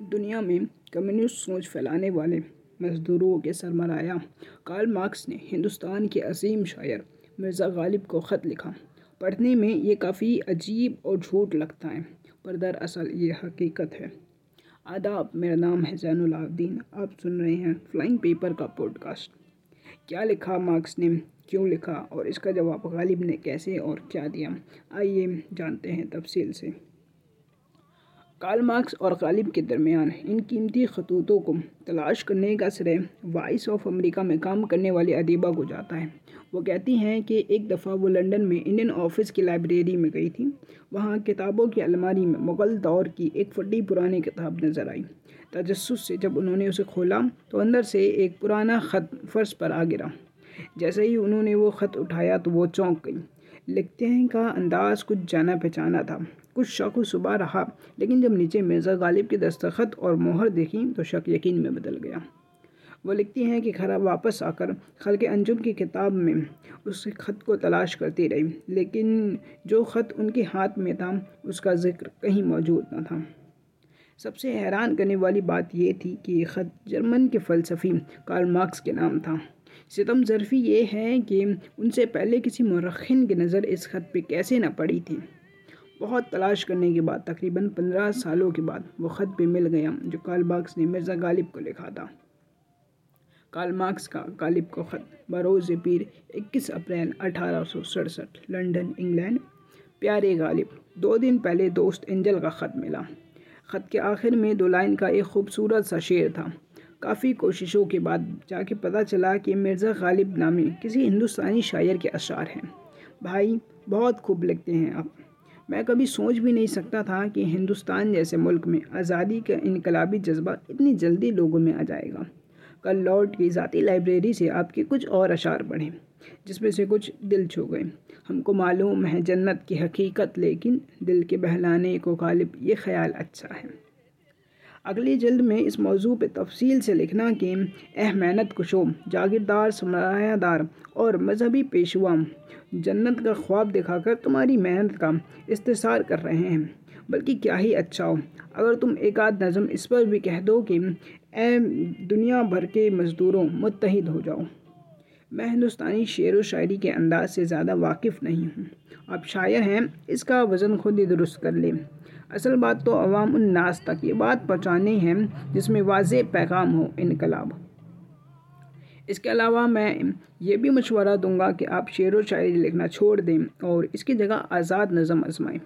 दुनिया में कम्युनिस्ट सोच फैलाने वाले मजदूरों के सरमराया। कार्ल मार्क्स ने हिंदुस्तान के असीम शायर मिर्ज़ा गालिब को ख़त लिखा। पढ़ने में ये काफ़ी अजीब और झूठ लगता है, पर दरअसल ये हकीकत है। आदाब, मेरा नाम है जैनुलाब्दीन आप सुन रहे हैं फ्लाइंग पेपर का पॉडकास्ट। क्या लिखा मार्क्स ने, क्यों लिखा और इसका जवाब गालिब ने कैसे और क्या दिया? आइए जानते हैं तफसील से। कार्ल मार्क्स और गालिब के दरमियान इन कीमती खतूतों को तलाश करने का श्रेय वॉइस ऑफ़ अमेरिका में काम करने वाली अदीबा को जाता है। वो कहती हैं कि एक दफ़ा वो लंदन में इंडियन ऑफ़िस की लाइब्रेरी में गई थी। वहाँ किताबों की अलमारी में मुग़ल दौर की एक फटी पुरानी किताब नज़र आई। तजस्स से जब उन्होंने उसे खोला तो अंदर से एक पुराना ख़त फ़र्श पर आ गिरा। जैसे ही उन्होंने वो ख़त उठाया तो वो चौंक गई। लिखते हैं का अंदाज़ कुछ जाना पहचाना था। कुछ शक सुबह रहा, लेकिन जब नीचे मिर्ज़ा गालिब की दस्तखत और मोहर देखी तो शक यकीन में बदल गया। वो लिखती हैं कि खरा वापस आकर खल के अंजुम की किताब में उस ख़त को तलाश करती रही, लेकिन जो ख़त उनके हाथ में था, उसका ज़िक्र कहीं मौजूद न था। सबसे हैरान करने वाली बात यह थी कि ये ख़त जर्मन के फ़लसफ़ी कार्ल मार्क्स के नाम था। सितम ज़रफ़ी ये है कि उनसे पहले किसी मरखिन की नज़र इस ख़त पे कैसे न पड़ी थी। बहुत तलाश करने के बाद, तकरीबन पंद्रह सालों के बाद, वो ख़त भी मिल गया, जो कार्ल मार्क्स ने मिर्ज़ा गालिब को लिखा था। कार्ल मार्क्स का गालिब को ख़त, बरोज़ पीर 21 अप्रैल अठारह लंदन, इंग्लैंड। प्यारे गालिब, दो दिन पहले दोस्त एंजल का ख़त मिला। ख़त के आखिर में दो लाइन का एक खूबसूरत सा शेर था। काफ़ी कोशिशों के बाद जाके पता चला कि मिर्ज़ा गालिब नामी किसी हिंदुस्तानी शायर के अशार हैं। भाई, बहुत खूब लिखते हैं आप। मैं कभी सोच भी नहीं सकता था कि हिंदुस्तान जैसे मुल्क में आज़ादी का इनकलाबी जज्बा इतनी जल्दी लोगों में आ जाएगा। कल लॉर्ड की ज़ाती लाइब्रेरी से आपके कुछ और अशार पढ़े जिसमें से कुछ दिल छू गए। हमको मालूम है जन्नत की हकीकत, लेकिन दिल के बहलाने को गालिब, ये ख्याल अच्छा है। अगली जल्द में इस मौजू पर तफसील से लिखना कि अह मेहनत कुशो, जागीरदार सरमायादार और मजहबी पेशवा जन्नत का ख्वाब दिखाकर तुम्हारी मेहनत का इस्तेसार कर रहे हैं। बल्कि क्या ही अच्छा हो। अगर तुम एक आध नज़म इस पर भी कह दो कि ए दुनिया भर के मज़दूरों मुतहद हो जाओ। मैं हिंदुस्तानी शेर व शायरी के अंदाज से ज़्यादा वाकिफ़ नहीं हूँ। आप शायर हैं, इसका वज़न खुद ही दुरुस्त कर लें। असल बात तो अवाम उन्नास तक ये बात पहुँचानी है, जिसमें वाज पैगाम हो इनकलाब। इसके अलावा मैं ये भी मशवरा दूँगा कि आप शेर व शायरी लिखना छोड़ दें और इसकी जगह आज़ाद नज़म आजमाएँ।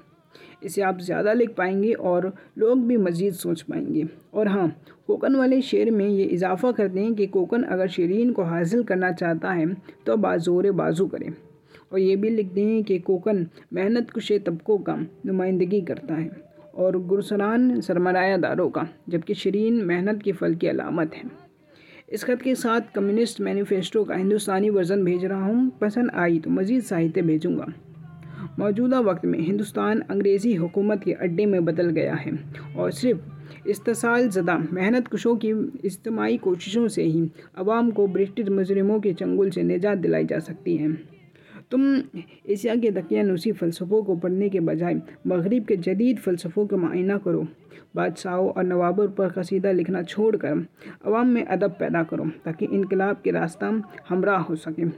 इसे आप ज़्यादा लिख पाएँगे और लोग भी मज़ीद सोच पाएँगे। और हाँ कोकन वाले शेर में ये इजाफ़ा कर दें कि कोकन अगर शरीन को हासिल करना चाहता है तो बाज़ोर बाजू करें। और ये भी लिख दें कि कोकन मेहनत कुश तबकों का नुमाइंदगी करता है। और गुरसरान सरमायादारों का, जबकि शरीन मेहनत के फल की अलामत है। इस खत के साथ कम्युनिस्ट मैनिफेस्टो का हिंदुस्तानी वर्जन भेज रहा हूँ। पसंद आई तो मज़ीद साहित्य भेजूँगा। मौजूदा वक्त में हिंदुस्तान अंग्रेज़ी हुकूमत के अड्डे में बदल गया है और सिर्फ़ इस्ताल ज़दा मेहनत कुशों की इज्तमाही कोशिशों से ही आवाम को ब्रिटिश मुजरमों के चंगुल से निजात दिलाई जा सकती है। तुम एशिया के दकियानूसी फ़लसफ़ों को पढ़ने के बजाय मगरब के जदीद फ़लसफ़ों का मायना करो। बादशाहों और नवाबों पर कसीदा लिखना छोड़ कर अवाम में अदब पैदा करो ताकि इनकलाब के रास्ता हमरा हो सके।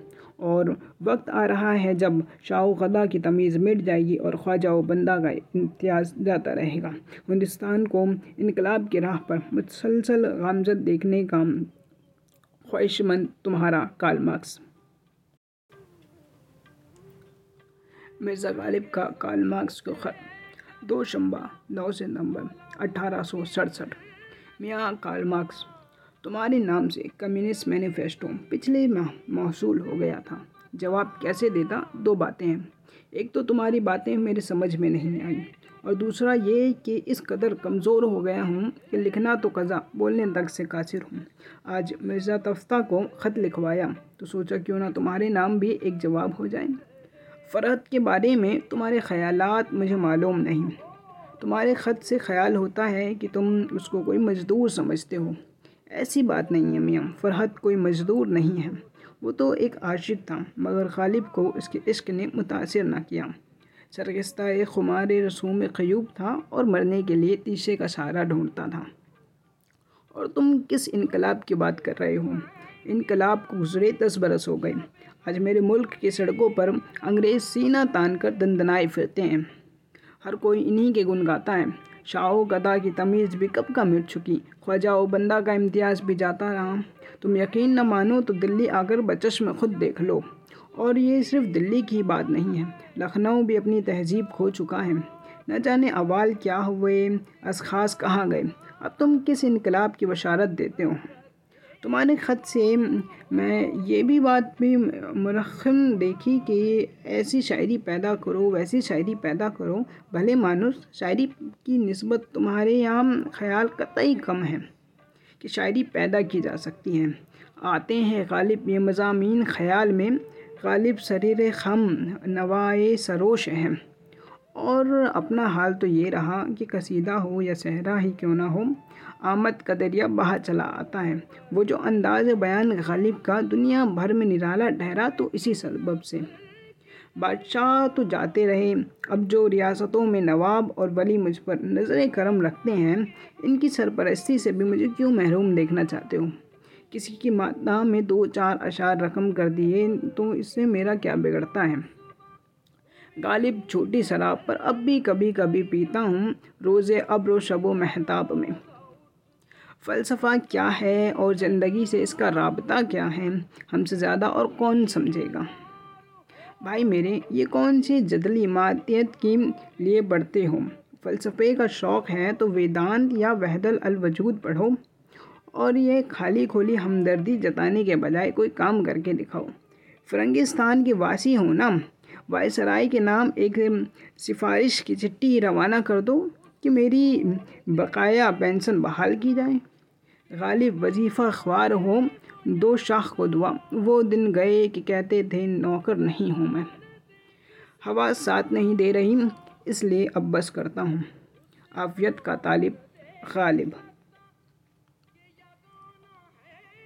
और वक्त आ रहा है जब शाह गदा की तमीज़ मिट जाएगी और ख्वाजा बंदा का इम्तियाज़ जाता रहेगा। हिंदुस्तान को इनकलाब की राह पर मुसलसल गामजद देखने का ख्वाहिशमंद तुम्हारा काल मार्क्स मिर्ज़ा गालिब का काल मार्क्स को ख़त, दो शंबा, नौ सितंबर, अठारह सौ सड़सठ। मियाँ काल मार्क्स, तुम्हारे नाम से कम्युनिस्ट मैनिफेस्टो पिछले माह मौसूल हो गया था। जवाब कैसे देता? दो बातें हैं। एक तो तुम्हारी बातें मेरे समझ में नहीं आई, और दूसरा ये कि इस कदर कमज़ोर हो गया हूँ कि लिखना तो कज़ा, बोलने तक से कासिर हूँ। आज मिर्ज़ा तफ्ता को ख़त लिखवाया तो सोचा क्यों ना तुम्हारे नाम भी एक जवाब हो जाए। फ़रहत के बारे में तुम्हारे ख़यालात मुझे मालूम नहीं। तुम्हारे ख़त से ख्याल होता है कि तुम उसको कोई मज़दूर समझते हो। ऐसी बात नहीं है मियाँ, फ़रहत कोई मज़दूर नहीं है। वो तो एक आशिक था, मगर गालिब को उसके इश्क ने मुतासर ना किया। सरगस्ता एक खुमार रसूम क़यूब था और मरने के लिए तीसरे का सहारा ढूंढता था। और तुम किस इनकलाब की बात कर रहे हो? इनकलाब को गुजरे दस बरस हो गए। आज मेरे मुल्क की सड़कों पर अंग्रेज़ सीना तान कर दंदनाए फिरते हैं। हर कोई इन्हीं के गुण गाता है। शाहो गदा की तमीज़ भी कब का मिट चुकी। ख्वाजा बंदा का इम्तियाज़ भी जाता रहा। तुम यकीन न मानो तो दिल्ली आकर बचश में ख़ुद देख लो। और ये सिर्फ़ दिल्ली की बात नहीं है। लखनऊ भी अपनी तहजीब खो चुका है। न जाने अवाल क्या हुए अशखास कहाँ गए। अब तुम किस इनकलाब की बशारत देते हो? तुम्हारे ख़त से मैं ये भी बात भी मुरखम देखी कि ऐसी शायरी पैदा करो, वैसी शायरी पैदा करो। भले मानुस शायरी की नस्बत तुम्हारे यहाँ ख्याल कतई कम है कि शायरी पैदा की जा सकती है। आते हैं गालिब ये मजामी ख्याल में। गालिब शरीर खम नवाए सरोश हैं। और अपना हाल तो ये रहा कि कसीदा हो या सहरा ही क्यों ना हो, आमद का दरिया चला आता है। वो जो अंदाज़ बयान गालिब का दुनिया भर में निराला ठहरा तो इसी सबब से। बादशाह तो जाते रहे, अब जो रियासतों में नवाब और वली मुझ पर नज़र करम रखते हैं, इनकी सरपरस्ती से भी मुझे क्यों महरूम देखना चाहते हो? किसी की माता में दो चार अशार रकम कर दिए तो इससे मेरा क्या बिगड़ता है? गालिब छोटी शराब पर अब भी कभी कभी पीता हूँ, रोज़े अब्र शबो महताब में। फ़लसफ़ा क्या है और ज़िंदगी से इसका रबता क्या है, हमसे ज़्यादा और कौन समझेगा? भाई मेरे, ये कौन सी जदली मातियत के लिए बढ़ते हो? फ़लसफ़े का शौक़ है तो वेदांत या वहदल अलवजूद पढ़ो और ये खाली खोली हमदर्दी जताने के बजाय कोई काम करके दिखाओ। फ़रंगिस्तान के वासी हो ना? वायसराय के नाम एक सिफारिश की चिट्ठी रवाना कर दो कि मेरी बकाया पेंशन बहाल की जाए। गालिब वजीफ़ा ख्वार हो दो शाख को दुआ। वो दिन गए कि कहते थे, नौकर नहीं हूँ मैं। हवा साथ नहीं दे रही, इसलिए अब बस करता हूँ। आफियत का तालिब, गालिब।